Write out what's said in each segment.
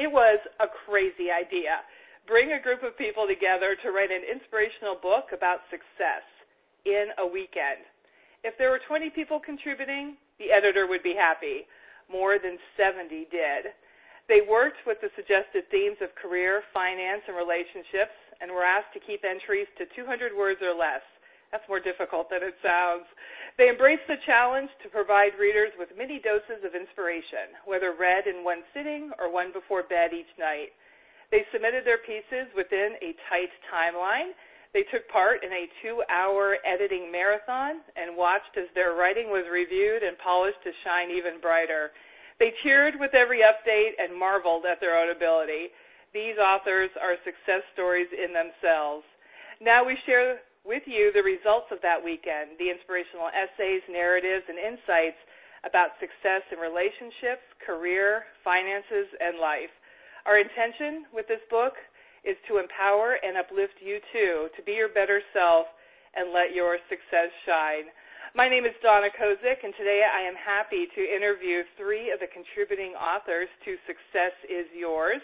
It was a crazy idea. Bring a group of people together to write an inspirational book about success in a weekend. If there were 20 people contributing, the editor would be happy. More than 70 did. They worked with the suggested themes of career, finance, and relationships and were asked to keep entries to 200 words or less. That's more difficult than it sounds. They embraced the challenge to provide readers with many doses of inspiration, whether read in one sitting or one before bed each night. They submitted their pieces within a tight timeline. They took part in a two hour editing marathon and watched as their writing was reviewed and polished to shine even brighter. They cheered with every update and marveled at their own ability. These authors are success stories in themselves. Now we share with you the results of that weekend, the inspirational essays, narratives, and insights about success in relationships, career, finances, and life. Our intention with this book is to empower and uplift you too to be your better self and let your success shine. My name is Donna Kozik, and today I am happy to interview three of the contributing authors to Success is Yours.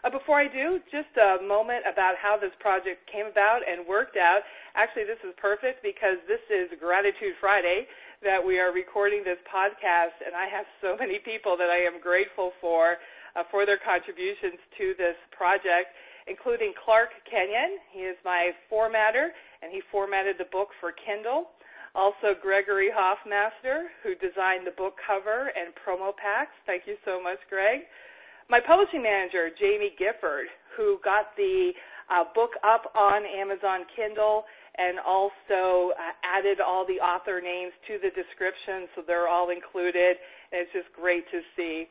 Uh, before I do, just a moment about how this project came about and worked out. Actually, this is perfect because this is Gratitude Friday that we are recording this podcast, and I have so many people that I am grateful for uh, for their contributions to this project, including Clark Kenyon. He is my formatter, and he formatted the book for Kindle. Also, Gregory Hoffmaster, who designed the book cover and promo packs. Thank you so much, Greg my publishing manager, Jamie Gifford, who got the uh, book up on Amazon Kindle and also uh, added all the author names to the description so they're all included. And it's just great to see.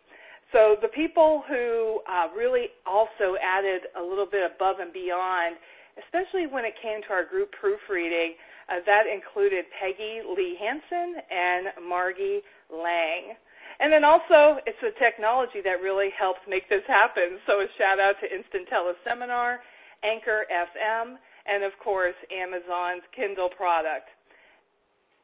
So the people who uh, really also added a little bit above and beyond, especially when it came to our group proofreading, uh, that included Peggy Lee Hansen and Margie Lang. And then also, it's the technology that really helps make this happen. So a shout out to Instant Teleseminar, Anchor FM, and of course, Amazon's Kindle product.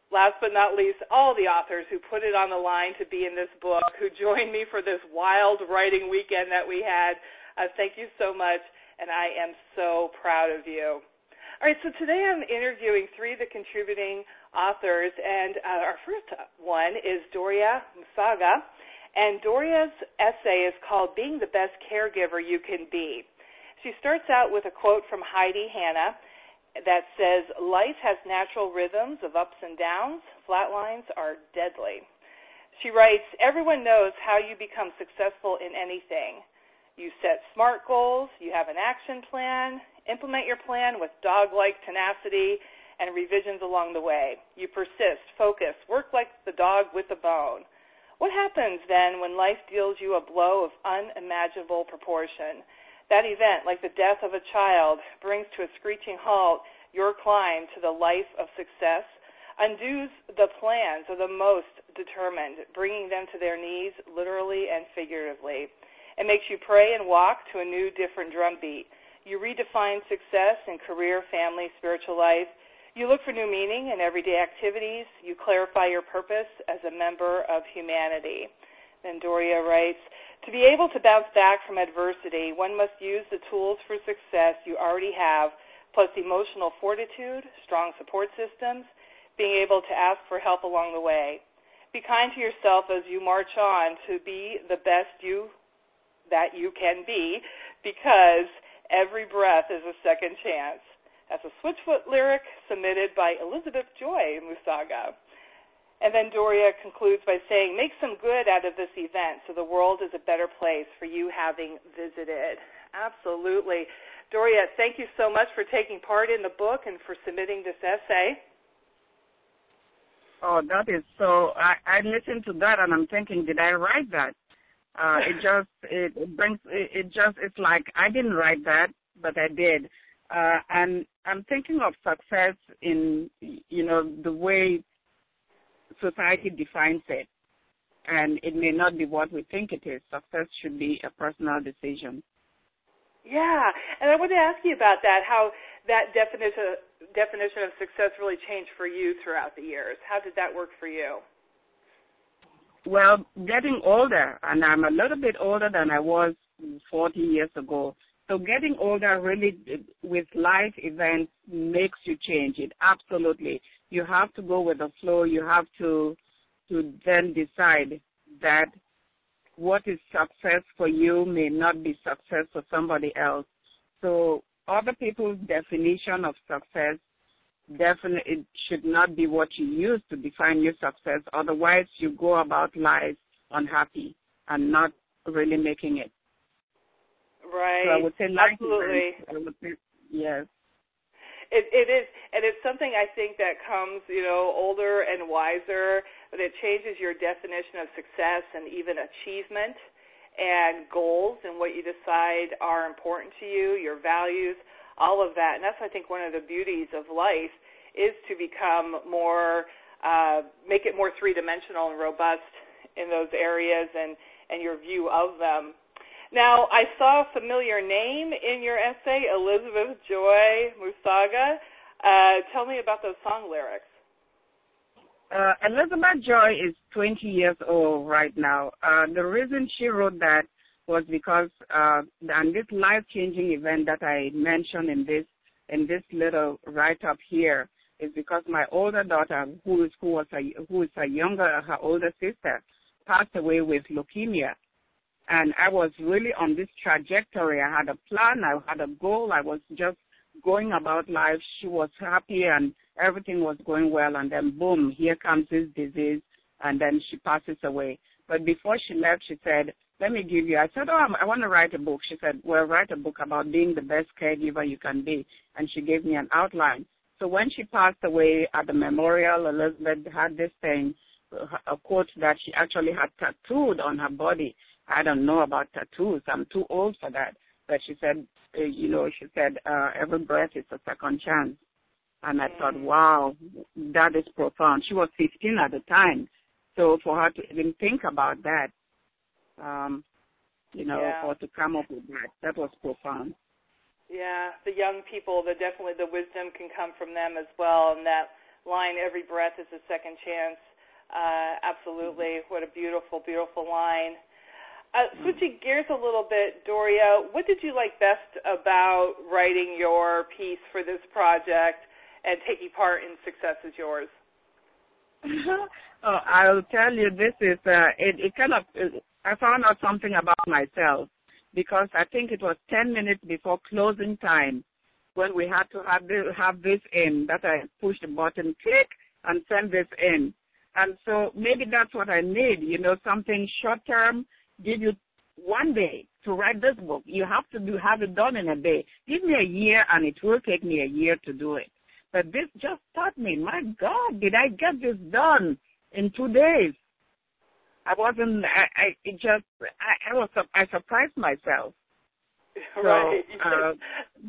Last but not least, all the authors who put it on the line to be in this book, who joined me for this wild writing weekend that we had. Uh, thank you so much, and I am so proud of you. All right, so today I'm interviewing three of the contributing authors, and uh, our first one is Doria Musaga, and Doria's essay is called Being the Best Caregiver You Can Be. She starts out with a quote from Heidi Hanna that says, Life has natural rhythms of ups and downs, flat lines are deadly. She writes, Everyone knows how you become successful in anything. You set SMART goals, you have an action plan, implement your plan with dog like tenacity, and revisions along the way. You persist, focus, work like the dog with the bone. What happens then when life deals you a blow of unimaginable proportion? That event, like the death of a child, brings to a screeching halt your climb to the life of success, undoes the plans of the most determined, bringing them to their knees literally and figuratively. It makes you pray and walk to a new, different drumbeat. You redefine success in career, family, spiritual life. You look for new meaning in everyday activities. You clarify your purpose as a member of humanity. Then Doria writes, to be able to bounce back from adversity, one must use the tools for success you already have, plus emotional fortitude, strong support systems, being able to ask for help along the way. Be kind to yourself as you march on to be the best you that you can be because every breath is a second chance. That's a Switchfoot lyric submitted by Elizabeth Joy Musaga. And then Doria concludes by saying, Make some good out of this event so the world is a better place for you having visited. Absolutely. Doria, thank you so much for taking part in the book and for submitting this essay. Oh, that is so. I, I listened to that and I'm thinking, did I write that? Uh, it just it brings it, it just it's like I didn't write that, but I did. Uh, and I'm thinking of success in, you know, the way society defines it. And it may not be what we think it is. Success should be a personal decision. Yeah, and I want to ask you about that. How that definition definition of success really changed for you throughout the years. How did that work for you? well, getting older, and I'm a little bit older than I was 40 years ago. So getting older really with life events makes you change it. Absolutely. You have to go with the flow. You have to to then decide that what is success for you may not be success for somebody else. So other people's definition of success definitely should not be what you use to define your success. Otherwise, you go about life unhappy and not really making it. Right. So I would say Absolutely. I would say, yes. It it is, and it's something I think that comes, you know, older and wiser. But it changes your definition of success and even achievement and goals and what you decide are important to you, your values, all of that. And that's I think one of the beauties of life is to become more, uh, make it more three dimensional and robust in those areas and and your view of them. Now, I saw a familiar name in your essay, Elizabeth Joy Musaga. Uh, tell me about those song lyrics. Uh, Elizabeth Joy is 20 years old right now. Uh, the reason she wrote that was because uh, on this life-changing event that I mentioned in this in this little write-up here is because my older daughter, who is who was a, who is a younger her older sister, passed away with leukemia, and I was really on this trajectory. I had a plan, I had a goal, I was just going about life. She was happy and everything was going well, and then boom, here comes this disease, and then she passes away. But before she left, she said, let me give you, I said, oh, I want to write a book. She said, well, write a book about being the best caregiver you can be. And she gave me an outline. So when she passed away at the memorial, Elizabeth had this thing, a quote that she actually had tattooed on her body. I don't know about tattoos. I'm too old for that. But she said, uh, you know, she said, uh, every breath is a second chance. And I thought, wow, that is profound. She was 15 at the time. So for her to even think about that, um, you know, yeah. or to come up with that, that was profound. Yeah, the young people, the definitely the wisdom can come from them as well. And that line, every breath is a second chance. Uh, absolutely. What a beautiful, beautiful line. Uh, switching gears a little bit, Doria, what did you like best about writing your piece for this project and taking part in Success is Yours? oh, I'll tell you, this is, uh, it, it kind of, I found out something about myself because I think it was 10 minutes before closing time when we had to have this, have this in that I pushed the button, click, and send this in. And so maybe that's what I need, you know, something short term give you one day to write this book. You have to do have it done in a day. Give me a year, and it will take me a year to do it. But this just taught me, my God, did I get this done in two days? I wasn't. I, I it just. I, I was. I surprised myself. Right. So, uh,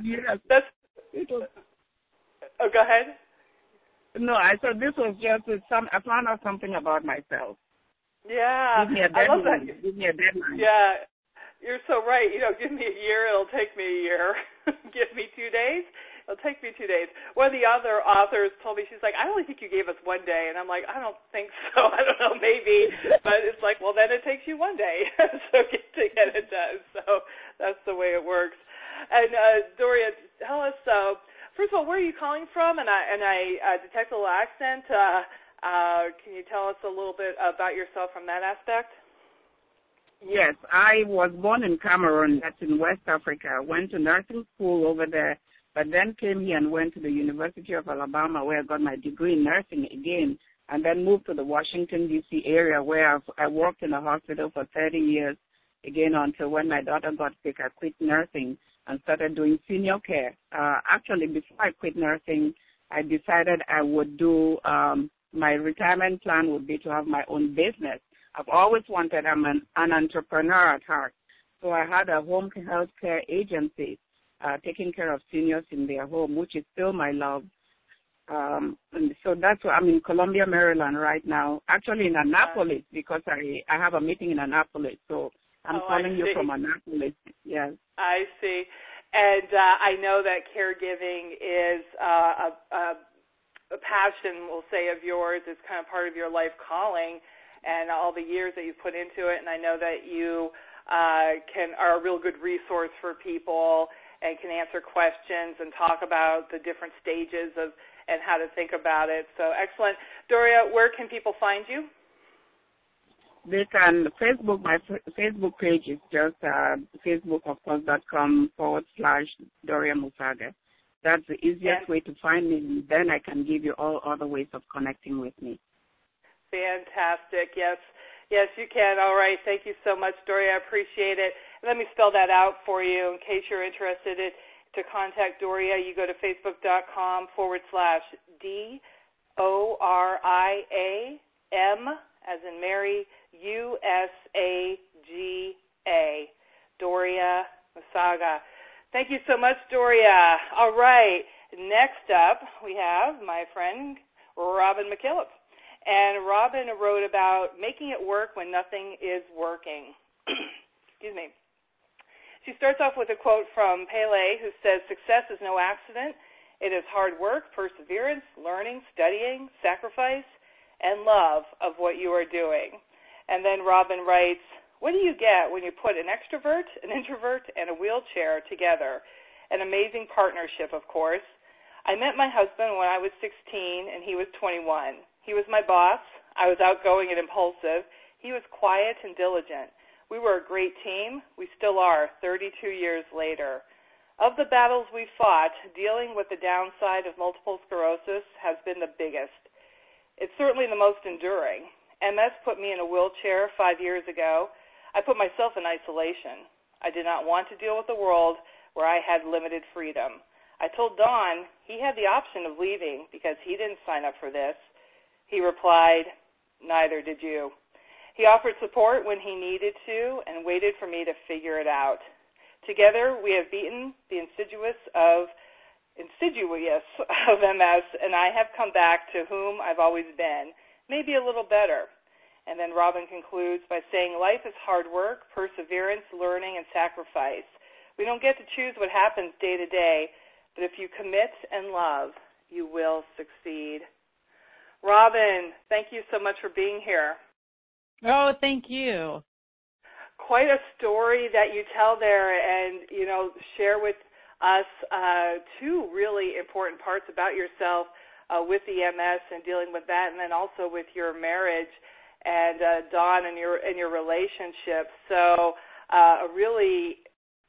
yes. That's. It was. Oh, go ahead. No, I said this was just some. I found out something about myself. Yeah. Give me a I love that. Give me a deadline. Yeah. You're so right. You know, give me a year, it'll take me a year. give me two days, it'll take me two days. One of the other authors told me, she's like, I only think you gave us one day. And I'm like, I don't think so. I don't know, maybe. But it's like, well, then it takes you one day so get to get it done. So that's the way it works. And uh, Doria, tell us, uh, first of all, where are you calling from? And I, and I uh, detect a little accent. Uh, uh, can you tell us a little bit about yourself from that aspect? Yes, I was born in Cameroon, that's in West Africa. Went to nursing school over there, but then came here and went to the University of Alabama where I got my degree in nursing again, and then moved to the Washington, D.C. area where I've, I worked in a hospital for 30 years, again until when my daughter got sick, I quit nursing and started doing senior care. Uh, actually, before I quit nursing, I decided I would do um, my retirement plan would be to have my own business. I've always wanted, I'm an, an entrepreneur at heart. So I had a home health care agency uh, taking care of seniors in their home, which is still my love. Um, and so that's why I'm in Columbia, Maryland right now. Actually in Annapolis because I I have a meeting in Annapolis. So I'm oh, calling you from Annapolis. Yes. I see. And uh, I know that caregiving is uh, a, a a passion, we'll say, of yours is kind of part of your life calling. and all the years that you've put into it. And I know that you uh, can are a real good resource for people and can answer questions and talk about the different stages of and how to think about it. So excellent, Doria. Where can people find you? They can Facebook. My Facebook page is just uh, com forward slash Doria Musaga. That's the easiest yes. way to find me. Then I can give you all other ways of connecting with me. Fantastic. Yes. Yes, you can. All right. Thank you so much, Doria. I appreciate it. Let me spell that out for you in case you're interested in, to contact Doria. You go to facebook.com forward slash D O R I A M as in Mary U S A G A. Doria Musaga. Thank you so much, Doria. All right. Next up, we have my friend Robyn MacKillop. And Robyn wrote about making it work when nothing is working. Excuse me. She starts off with a quote from Pele, who says, Success is no accident. It is hard work, perseverance, learning, studying, sacrifice, and love of what you are doing. And then Robyn writes, What do you get when you put an extrovert, an introvert, and a wheelchair together? An amazing partnership, of course. I met my husband when I was 16 and he was 21. He was my boss. I was outgoing and impulsive. He was quiet and diligent. We were a great team. We still are, 32 years later. Of the battles we fought, dealing with the downside of multiple sclerosis has been the biggest. It's certainly the most enduring. MS put me in a wheelchair five years ago. I put myself in isolation. I did not want to deal with a world where I had limited freedom. I told Don he had the option of leaving because he didn't sign up for this. He replied, Neither did you. He offered support when he needed to and waited for me to figure it out. Together, we have beaten the insidious of insidious of MS, and I have come back to whom I've always been, maybe a little better. And then Robyn concludes by saying, Life is hard work, perseverance, learning, and sacrifice. We don't get to choose what happens day to day, but if you commit and love, you will succeed. Robyn, thank you so much for being here. Oh, thank you. Quite a story that you tell there, and you know, share with us uh, two really important parts about yourself uh, with the MS and dealing with that, and then also with your marriage and uh, Don and your and your relationship. So, uh, a really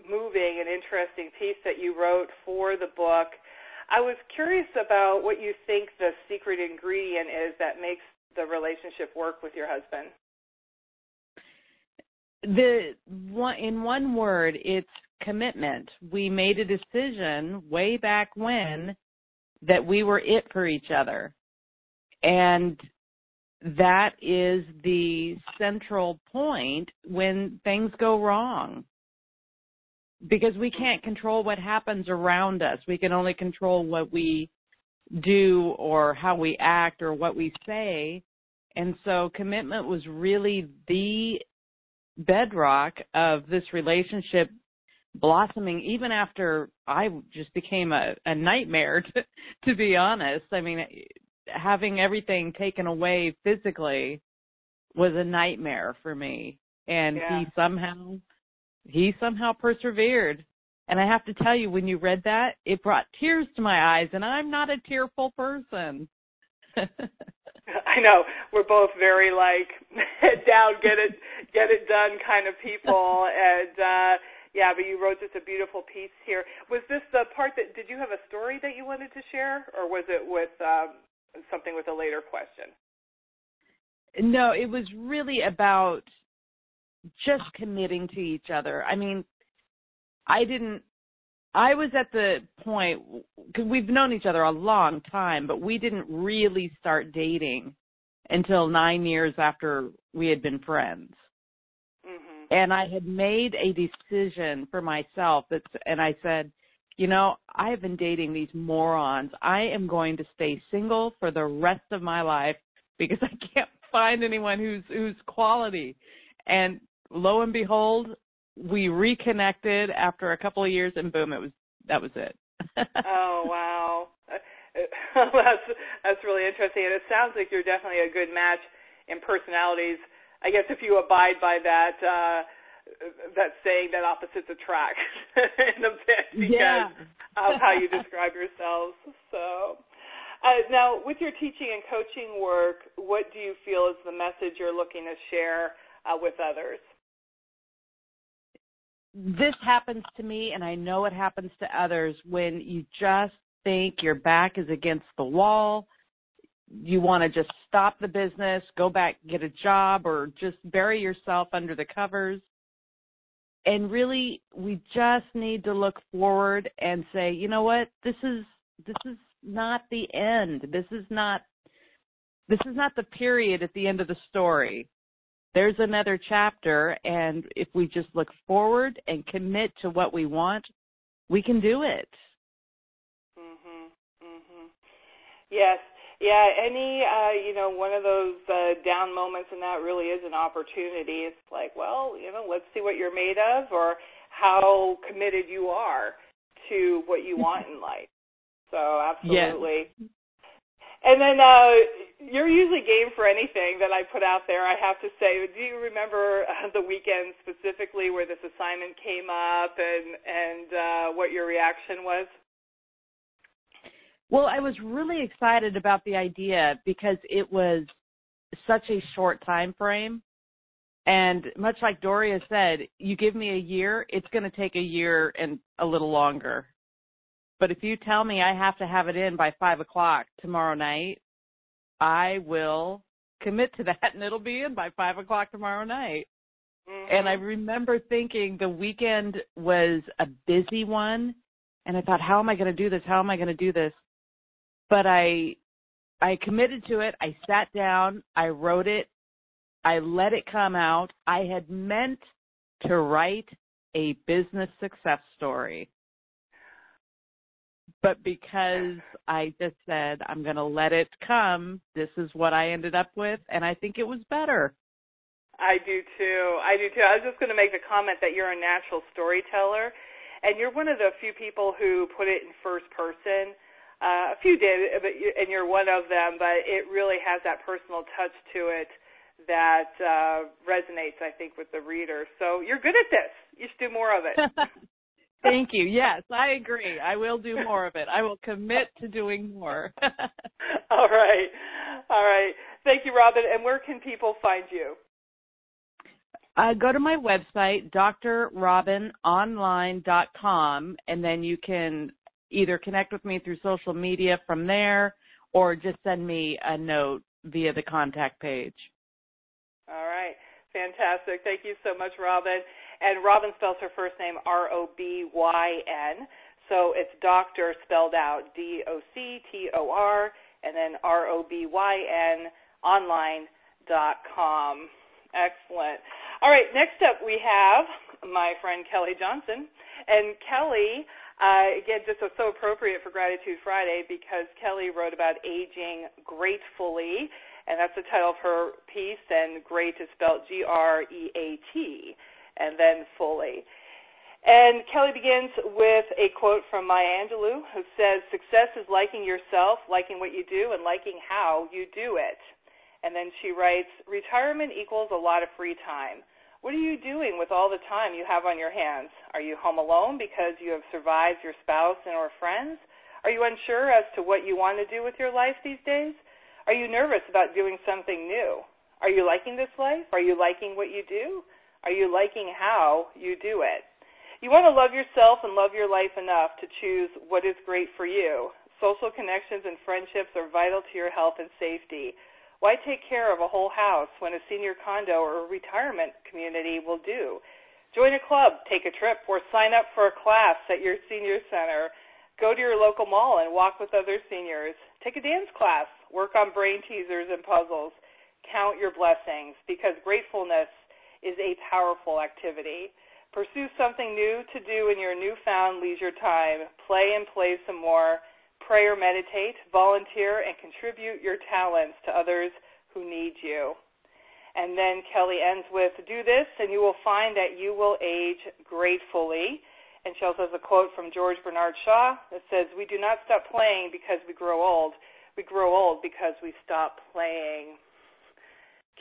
moving and interesting piece that you wrote for the book. I was curious about what you think the secret ingredient is that makes the relationship work with your husband. The one in one word, it's commitment. We made a decision way back when that we were it for each other. And that is the central point when things go wrong because we can't control what happens around us. We can only control what we do or how we act or what we say. And so commitment was really the bedrock of this relationship blossoming even after I just became a, a nightmare to, to be honest. I mean having everything taken away physically was a nightmare for me. And yeah. he somehow he somehow persevered. And I have to tell you, when you read that, it brought tears to my eyes, and I'm not a tearful person. I know we're both very like head down, get it, get it done kind of people, and uh yeah. But you wrote just a beautiful piece here. Was this the part that did you have a story that you wanted to share, or was it with um something with a later question? No, it was really about just committing to each other. I mean, I didn't. I was at the point because we've known each other a long time, but we didn't really start dating until nine years after we had been friends. Mm-hmm. And I had made a decision for myself that, and I said, you know, I have been dating these morons. I am going to stay single for the rest of my life because I can't find anyone who's who's quality. And lo and behold, we reconnected after a couple of years, and boom, it was that was it. oh wow, that's that's really interesting, and it sounds like you're definitely a good match in personalities. I guess if you abide by that uh, that saying that opposites attract in a bit because yeah. of how you describe yourselves. So. Uh, now, with your teaching and coaching work, what do you feel is the message you're looking to share uh, with others? This happens to me, and I know it happens to others when you just think your back is against the wall. You want to just stop the business, go back, get a job, or just bury yourself under the covers. And really, we just need to look forward and say, you know what, this is this is not the end. This is not this is not the period at the end of the story. There's another chapter and if we just look forward and commit to what we want, we can do it. Mhm. Mhm. Yes. Yeah, any uh, you know, one of those uh down moments and that really is an opportunity. It's like, well, you know, let's see what you're made of or how committed you are to what you want in life. So absolutely. Yes. And then uh, you're usually game for anything that I put out there. I have to say, do you remember uh, the weekend specifically where this assignment came up and and uh, what your reaction was? Well, I was really excited about the idea because it was such a short time frame. And much like Doria said, you give me a year, it's going to take a year and a little longer. But if you tell me I have to have it in by five o'clock tomorrow night, I will commit to that and it'll be in by five o'clock tomorrow night. Mm-hmm. And I remember thinking the weekend was a busy one and I thought, how am I going to do this? How am I going to do this? But I, I committed to it. I sat down. I wrote it. I let it come out. I had meant to write a business success story but because I just said I'm going to let it come, this is what I ended up with, and I think it was better. I do too. I do too. I was just going to make the comment that you're a natural storyteller, and you're one of the few people who put it in first person. Uh, a few did, but you, and you're one of them. But it really has that personal touch to it that uh, resonates, I think, with the reader. So you're good at this. You should do more of it. Thank you. Yes, I agree. I will do more of it. I will commit to doing more. All right. All right. Thank you, Robyn. And where can people find you? Uh, go to my website, drrobynonline.com, and then you can either connect with me through social media from there or just send me a note via the contact page. All right. Fantastic. Thank you so much, Robyn. And Robyn spells her first name R O B Y N. So it's doctor spelled out D O C T O R and then R O B Y N online dot com. Excellent. All right, next up we have my friend Kelly Johnson. And Kelly, uh, again, just so appropriate for Gratitude Friday because Kelly wrote about aging gratefully, and that's the title of her piece, and great is spelled G R E A T and then fully. And Kelly begins with a quote from Maya Angelou who says, Success is liking yourself, liking what you do, and liking how you do it. And then she writes, Retirement equals a lot of free time. What are you doing with all the time you have on your hands? Are you home alone because you have survived your spouse and or friends? Are you unsure as to what you want to do with your life these days? Are you nervous about doing something new? Are you liking this life? Are you liking what you do? Are you liking how you do it? You want to love yourself and love your life enough to choose what is great for you. Social connections and friendships are vital to your health and safety. Why take care of a whole house when a senior condo or a retirement community will do? Join a club, take a trip, or sign up for a class at your senior center. Go to your local mall and walk with other seniors. Take a dance class, work on brain teasers and puzzles. Count your blessings because gratefulness is a powerful activity. Pursue something new to do in your newfound leisure time. Play and play some more. Pray or meditate, volunteer, and contribute your talents to others who need you. And then Kelly ends with, Do this, and you will find that you will age gratefully. And she also has a quote from George Bernard Shaw that says, We do not stop playing because we grow old. We grow old because we stop playing.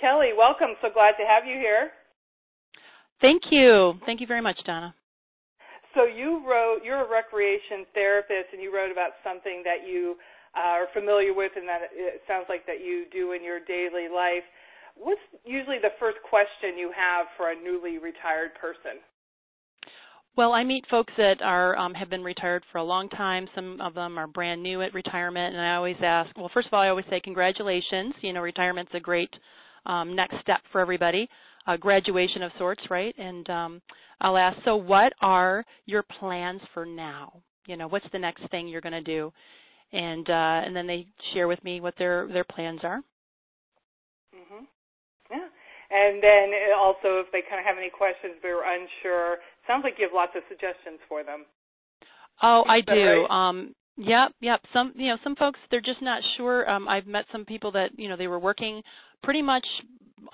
Kelly, welcome. So glad to have you here. Thank you. Thank you very much, Donna. So you wrote, you're a recreation therapist, and you wrote about something that you uh, are familiar with, and that it sounds like that you do in your daily life. What's usually the first question you have for a newly retired person? Well, I meet folks that are um, have been retired for a long time. Some of them are brand new at retirement, and I always ask. Well, first of all, I always say congratulations. You know, retirement's a great um, next step for everybody, a graduation of sorts, right? And um, I'll ask, so what are your plans for now? You know, what's the next thing you're going to do? And uh, and then they share with me what their their plans are. Mhm. Yeah. And then also, if they kind of have any questions, they're unsure. Sounds like you have lots of suggestions for them. Oh, I do. Right? Um, yep, yep. Some, you know, some folks they're just not sure. Um, I've met some people that you know they were working pretty much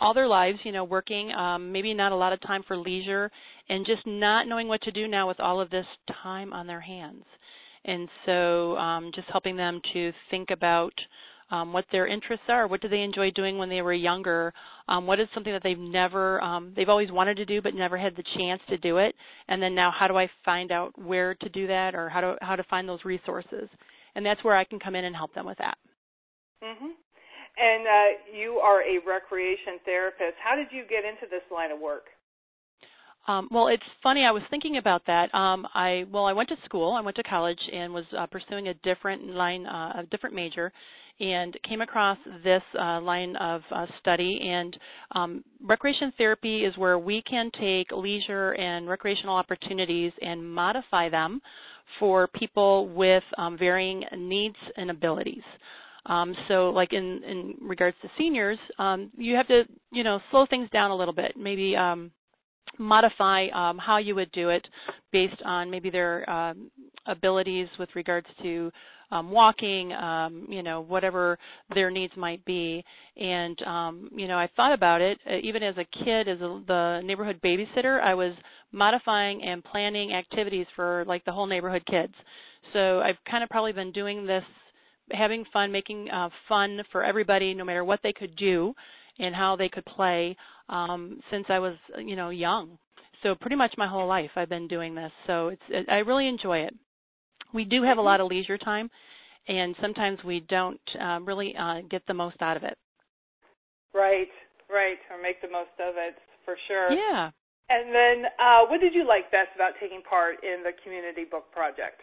all their lives, you know, working, um, maybe not a lot of time for leisure, and just not knowing what to do now with all of this time on their hands. And so, um, just helping them to think about um, what their interests are. What do they enjoy doing when they were younger? Um, what is something that they've never, um, they've always wanted to do but never had the chance to do it? And then now, how do I find out where to do that, or how to how to find those resources? And that's where I can come in and help them with that. Mhm. And uh, you are a recreation therapist. How did you get into this line of work? Um, well, it's funny. I was thinking about that. Um, I well, I went to school. I went to college and was uh, pursuing a different line, uh, a different major, and came across this uh, line of uh, study. And um, recreation therapy is where we can take leisure and recreational opportunities and modify them for people with um, varying needs and abilities. Um, so, like in in regards to seniors, um, you have to you know slow things down a little bit. Maybe um, modify um, how you would do it based on maybe their um, abilities with regards to um, walking, um, you know, whatever their needs might be. And um, you know, I thought about it uh, even as a kid, as a, the neighborhood babysitter. I was modifying and planning activities for like the whole neighborhood kids. So I've kind of probably been doing this, having fun, making uh, fun for everybody, no matter what they could do and how they could play um, since I was, you know, young. So pretty much my whole life I've been doing this. So it's it, I really enjoy it. We do have a lot of leisure time, and sometimes we don't uh, really uh, get the most out of it. Right, right, or make the most of it for sure. Yeah. And then, uh, what did you like best about taking part in the community book project?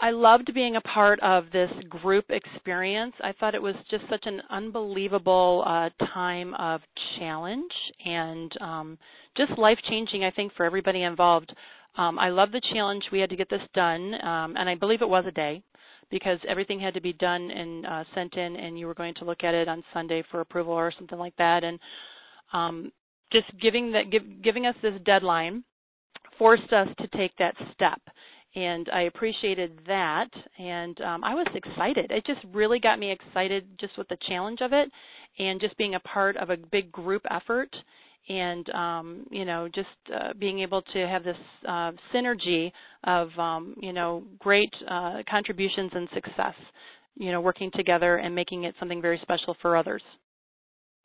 I loved being a part of this group experience. I thought it was just such an unbelievable uh, time of challenge and um, just life changing, I think, for everybody involved. Um, I love the challenge. We had to get this done, um, and I believe it was a day because everything had to be done and uh, sent in, and you were going to look at it on Sunday for approval or something like that. And um, just giving that, give, giving us this deadline forced us to take that step and I appreciated that, and um, I was excited. It just really got me excited just with the challenge of it, and just being a part of a big group effort, and um, you know, just uh, being able to have this uh, synergy of um, you know great uh, contributions and success, you know, working together and making it something very special for others.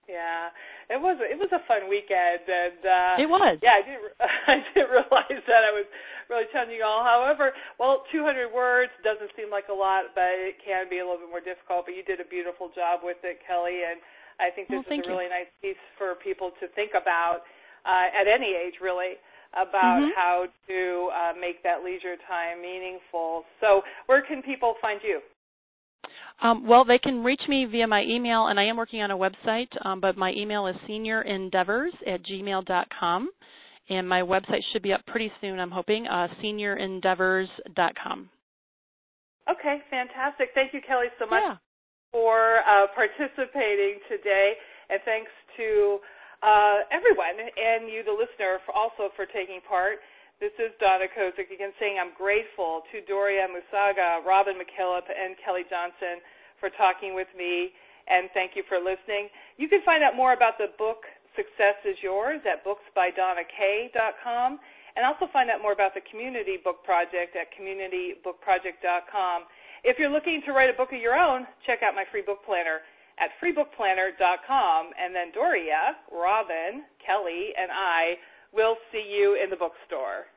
Yeah, it was it was a fun weekend, and uh, it was. Yeah, I didn't I didn't realize that I was really telling you all. However, well, 200 words doesn't seem like a lot, but it can be a little bit more difficult. But you did a beautiful job with it, Kelly, and I think this well, is a really you. nice piece for people to think about uh, at any age, really about mm-hmm. how to uh, make that leisure time meaningful. So, where can people find you? Um, well, they can reach me via my email, and I am working on a website, um, but my email is seniorendeavors at gmail.com. And my website should be up pretty soon, I'm hoping, uh, seniorendeavors.com. Okay, fantastic. Thank you, Kelly, so much yeah. for uh, participating today. And thanks to uh, everyone and you, the listener, for also for taking part. This is Donna Kozik again saying I'm grateful to Doria Musaga, Robyn MacKillop, and Kelly Johnson for talking with me, and thank you for listening. You can find out more about the book Success is Yours at booksbydonnak.com, and also find out more about the Community Book Project at communitybookproject.com. If you're looking to write a book of your own, check out my free book planner at freebookplanner.com. And then Doria, Robyn, Kelly, and I will see you in the bookstore.